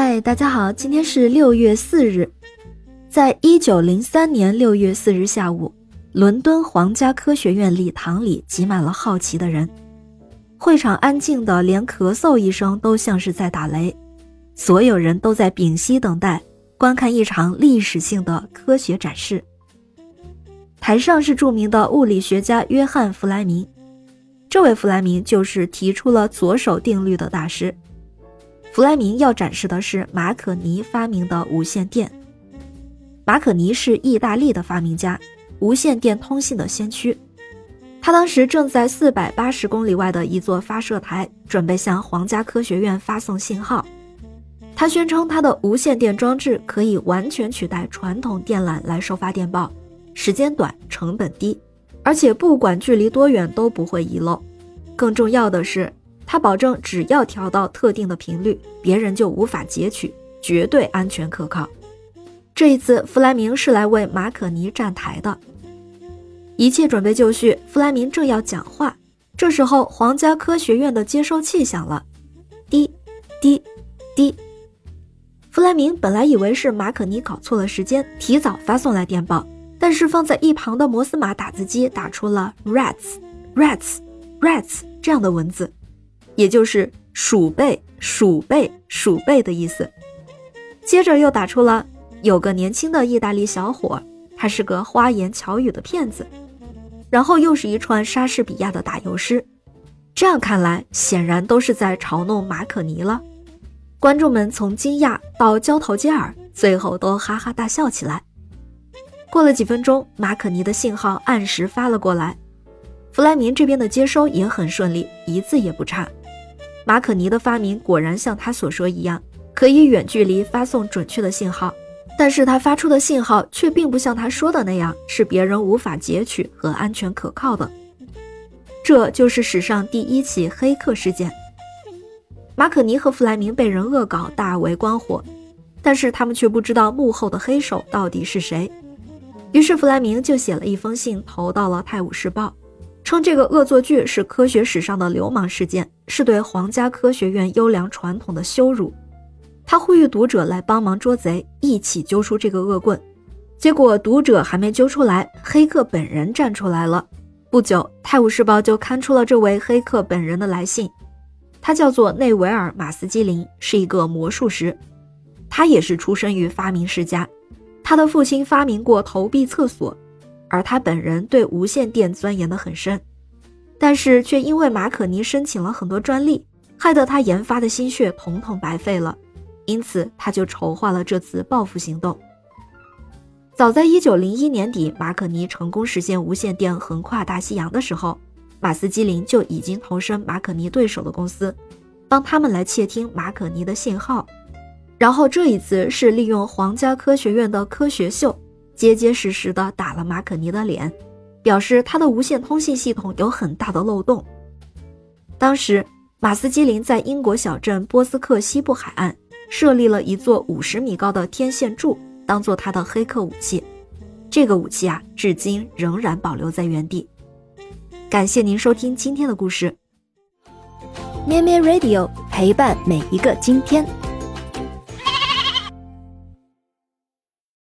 嗨，大家好，今天是六月四日，在一九零三年六月四日下午，伦敦皇家科学院礼堂里挤满了好奇的人，会场安静的连咳嗽一声都像是在打雷，所有人都在屏息等待观看一场历史性的科学展示。台上是著名的物理学家约翰·弗莱明。这位弗莱明就是提出了左手定律的大师。弗莱明要展示的是马可尼发明的无线电。马可尼是意大利的发明家，无线电通信的先驱。他当时正在四百八十公里外的一座发射台，准备向皇家科学院发送信号。他宣称他的无线电装置可以完全取代传统电缆来收发电报，时间短，成本低。而且不管距离多远都不会遗漏，更重要的是，他保证只要调到特定的频率，别人就无法截取，绝对安全可靠。这一次，弗莱明是来为马可尼站台的。一切准备就绪，弗莱明正要讲话，这时候皇家科学院的接收器响了，滴滴滴。弗莱明本来以为是马可尼搞错了时间，提早发送来电报。但是放在一旁的摩斯码打字机打出了 rats rats rats 这样的文字，也就是鼠辈鼠辈鼠辈的意思。接着又打出了有个年轻的意大利小伙，他是个花言巧语的骗子。然后又是一串莎士比亚的打油诗。这样看来，显然都是在嘲弄马可尼了。观众们从惊讶到交头接耳，最后都哈哈大笑起来。过了几分钟，马可尼的信号按时发了过来，弗莱明这边的接收也很顺利，一字也不差。马可尼的发明果然像他所说一样，可以远距离发送准确的信号，但是他发出的信号却并不像他说的那样是别人无法截取和安全可靠的。这就是史上第一起黑客事件。马可尼和弗莱明被人恶搞，大为光火，但是他们却不知道幕后的黑手到底是谁。于是弗莱明就写了一封信投到了《泰晤士报》，称这个恶作剧是科学史上的流氓事件，是对皇家科学院优良传统的羞辱。他呼吁读者来帮忙捉贼，一起揪出这个恶棍。结果读者还没揪出来，黑客本人站出来了。不久，《泰晤士报》就刊出了这位黑客本人的来信。他叫做内维尔·马斯基林，是一个魔术师，他也是出生于发明世家。他的父亲发明过投币厕所，而他本人对无线电钻研得很深，但是却因为马可尼申请了很多专利，害得他研发的心血统统白费了，因此他就筹划了这次报复行动。早在1901年底，马可尼成功实现无线电横跨大西洋的时候，马斯基林就已经投身马可尼对手的公司，帮他们来窃听马可尼的信号。然后这一次是利用皇家科学院的科学秀，结结实实的打了马可尼的脸，表示他的无线通信系统有很大的漏洞。当时马斯基林在英国小镇波斯克西部海岸设立了一座五十米高的天线柱，当做他的黑客武器。这个武器啊，至今仍然保留在原地。感谢您收听今天的故事，咩咩 Radio 陪伴每一个今天。